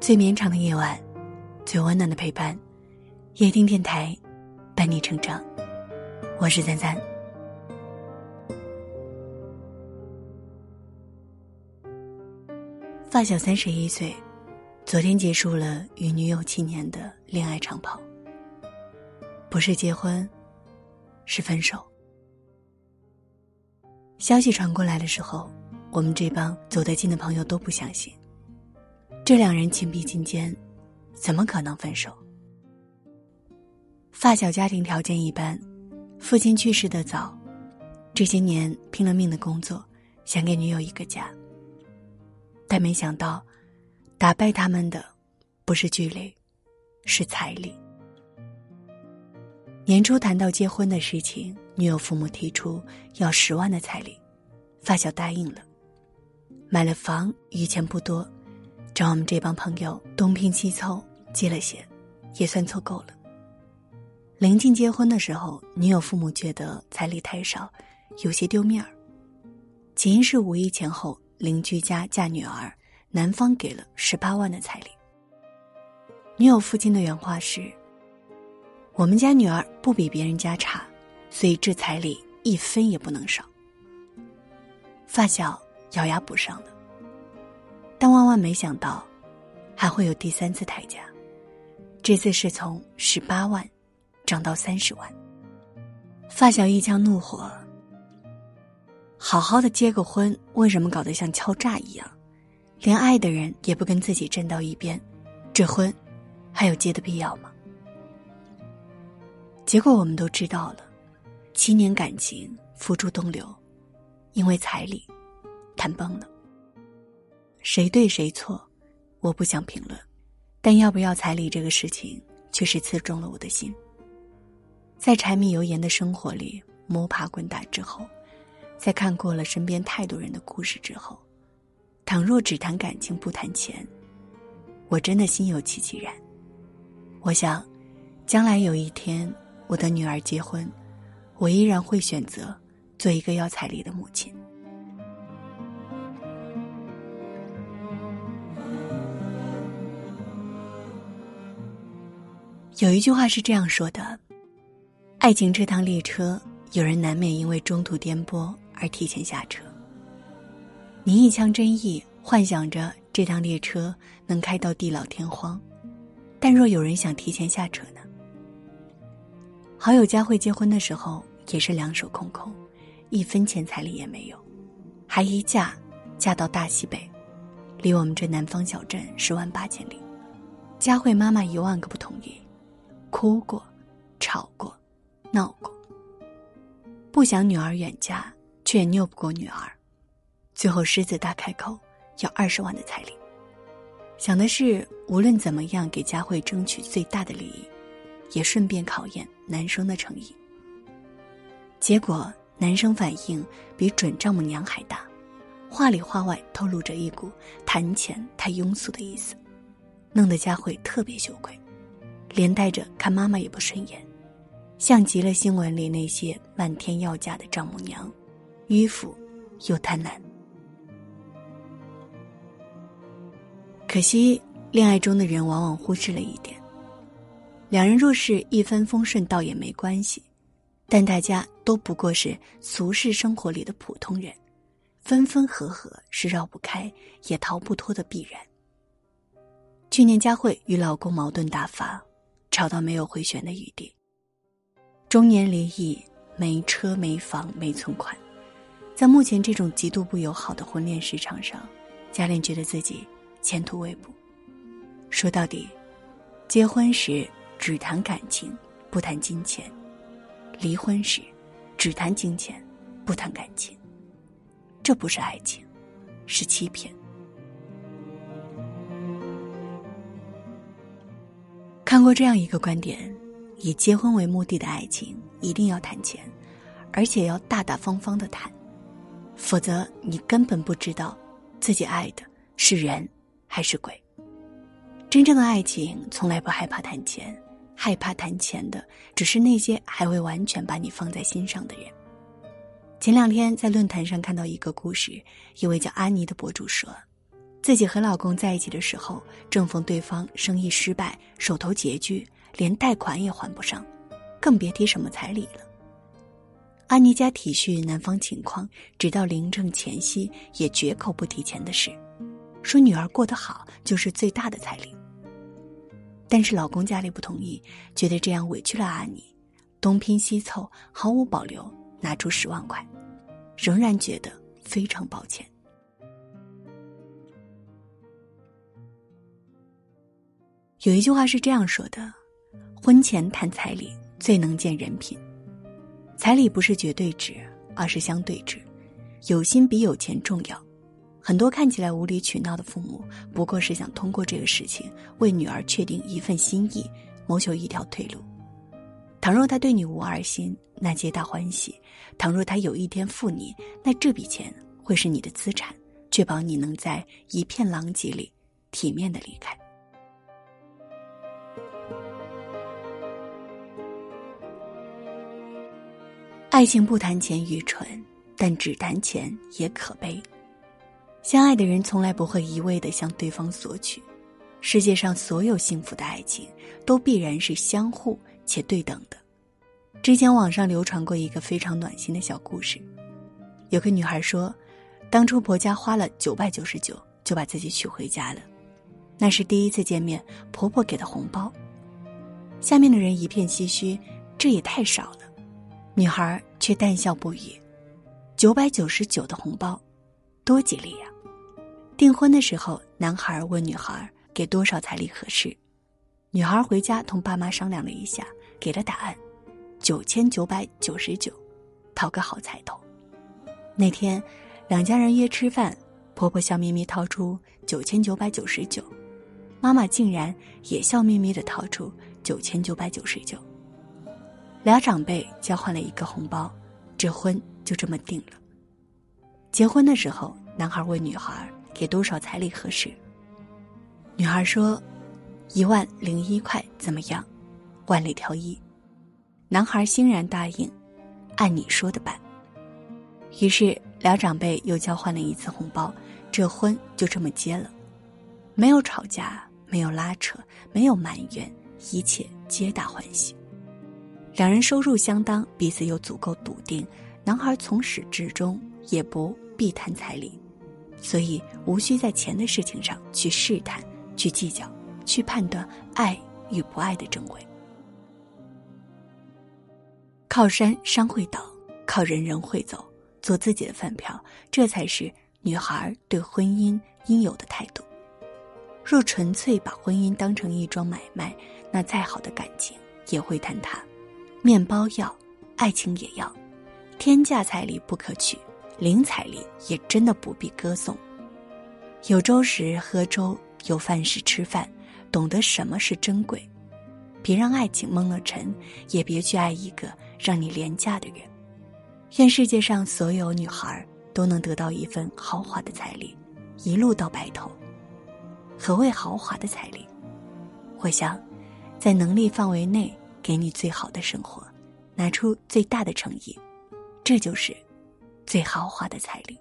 最绵长的夜晚，最温暖的陪伴。夜听电台，伴你成长。我是赞赞。发小三十一岁，昨天结束了与女友七年的恋爱长跑。不是结婚，是分手。消息传过来的时候，我们这帮走得近的朋友都不相信，这两人情比金坚，怎么可能分手？发小家庭条件一般，父亲去世的早，这些年拼了命的工作，想给女友一个家。但没想到，打败他们的，不是距离，是彩礼。年初谈到结婚的事情，女友父母提出要十万的彩礼，发小答应了。买了房，余钱不多，找我们这帮朋友东拼西凑借了些，也算凑够了。临近结婚的时候，女友父母觉得彩礼太少，有些丢面儿。起因是五一前后。邻居家嫁女儿，男方给了十八万的彩礼。女友父亲的原话是：“我们家女儿不比别人家差，所以这彩礼一分也不能少。”发小咬牙补上了，但万万没想到，还会有第三次抬价，这次是从十八万涨到三十万。发小一腔怒火。好好的结个婚，为什么搞得像敲诈一样？连爱的人也不跟自己站到一边，这婚还有结的必要吗？结果我们都知道了，七年感情付诸东流，因为彩礼谈崩了。谁对谁错，我不想评论，但要不要彩礼这个事情，却是刺中了我的心。在柴米油盐的生活里摸爬滚打之后。在看过了身边太多人的故事之后，倘若只谈感情不谈钱，我真的心有戚戚然。我想，将来有一天我的女儿结婚，我依然会选择做一个要彩礼的母亲。有一句话是这样说的：“爱情这趟列车，有人难免因为中途颠簸。”而提前下车，你一腔真意，幻想着这趟列车能开到地老天荒。但若有人想提前下车呢？好友佳慧结婚的时候也是两手空空，一分钱彩礼也没有，还一嫁嫁到大西北，离我们这南方小镇十万八千里。佳慧妈妈一万个不同意，哭过，吵过，闹过，不想女儿远嫁。却拗不过女儿，最后狮子大开口，要二十万的彩礼。想的是无论怎么样给佳慧争取最大的利益，也顺便考验男生的诚意。结果男生反应比准丈母娘还大，话里话外透露着一股谈钱太庸俗的意思，弄得佳慧特别羞愧，连带着看妈妈也不顺眼，像极了新闻里那些漫天要价的丈母娘。迂腐又贪婪，可惜恋爱中的人往往忽视了一点：两人若是一帆风顺，倒也没关系；但大家都不过是俗世生活里的普通人，分分合合是绕不开也逃不脱的必然。去年佳慧与老公矛盾大发，吵到没有回旋的余地，中年离异，没车没房没存款。在目前这种极度不友好的婚恋市场上，嘉玲觉得自己前途未卜。说到底，结婚时只谈感情，不谈金钱；离婚时只谈金钱，不谈感情。这不是爱情，是欺骗。看过这样一个观点：以结婚为目的的爱情，一定要谈钱，而且要大大方方的谈。否则，你根本不知道自己爱的是人还是鬼。真正的爱情从来不害怕谈钱，害怕谈钱的只是那些还未完全把你放在心上的人。前两天在论坛上看到一个故事，一位叫安妮的博主说，自己和老公在一起的时候，正逢对方生意失败，手头拮据，连贷款也还不上，更别提什么彩礼了。安妮家体恤男方情况，直到临证前夕也绝口不提钱的事，说女儿过得好就是最大的彩礼。但是老公家里不同意，觉得这样委屈了安妮，东拼西凑，毫无保留拿出十万块，仍然觉得非常抱歉。有一句话是这样说的：“婚前谈彩礼最能见人品。彩礼不是绝对值，而是相对值，有心比有钱重要。很多看起来无理取闹的父母，不过是想通过这个事情为女儿确定一份心意，谋求一条退路。倘若他对你无二心，那皆大欢喜；倘若他有一天负你，那这笔钱会是你的资产，确保你能在一片狼藉里体面的离开。”爱情不谈钱愚蠢，但只谈钱也可悲。相爱的人从来不会一味的向对方索取。世界上所有幸福的爱情，都必然是相互且对等的。之前网上流传过一个非常暖心的小故事，有个女孩说，当初婆家花了九百九十九就把自己娶回家了，那是第一次见面，婆婆给的红包。下面的人一片唏嘘，这也太少了。女孩却淡笑不语，九百九十九的红包，多吉利呀！订婚的时候，男孩问女孩给多少彩礼合适，女孩回家同爸妈商量了一下，给了答案：九千九百九十九，讨个好彩头。那天，两家人约吃饭，婆婆笑眯眯掏出九千九百九十九，妈妈竟然也笑眯眯的掏出九千九百九十九。俩长辈交换了一个红包，这婚就这么定了。结婚的时候，男孩问女孩给多少彩礼合适。女孩说：“一万零一块怎么样？万里挑一。”男孩欣然答应，按你说的办。于是俩长辈又交换了一次红包，这婚就这么结了，没有吵架，没有拉扯，没有埋怨，一切皆大欢喜。两人收入相当，彼此又足够笃定，男孩从始至终也不必谈彩礼，所以无需在钱的事情上去试探、去计较、去判断爱与不爱的真伪。靠山山会倒，靠人人会走，做自己的饭票，这才是女孩对婚姻应有的态度。若纯粹把婚姻当成一桩买卖，那再好的感情也会坍塌。面包要，爱情也要，天价彩礼不可取，零彩礼也真的不必歌颂。有粥时喝粥，有饭时吃饭，懂得什么是珍贵，别让爱情蒙了尘，也别去爱一个让你廉价的人。愿世界上所有女孩都能得到一份豪华的彩礼，一路到白头。何谓豪华的彩礼？我想，在能力范围内。给你最好的生活，拿出最大的诚意，这就是最豪华的彩礼。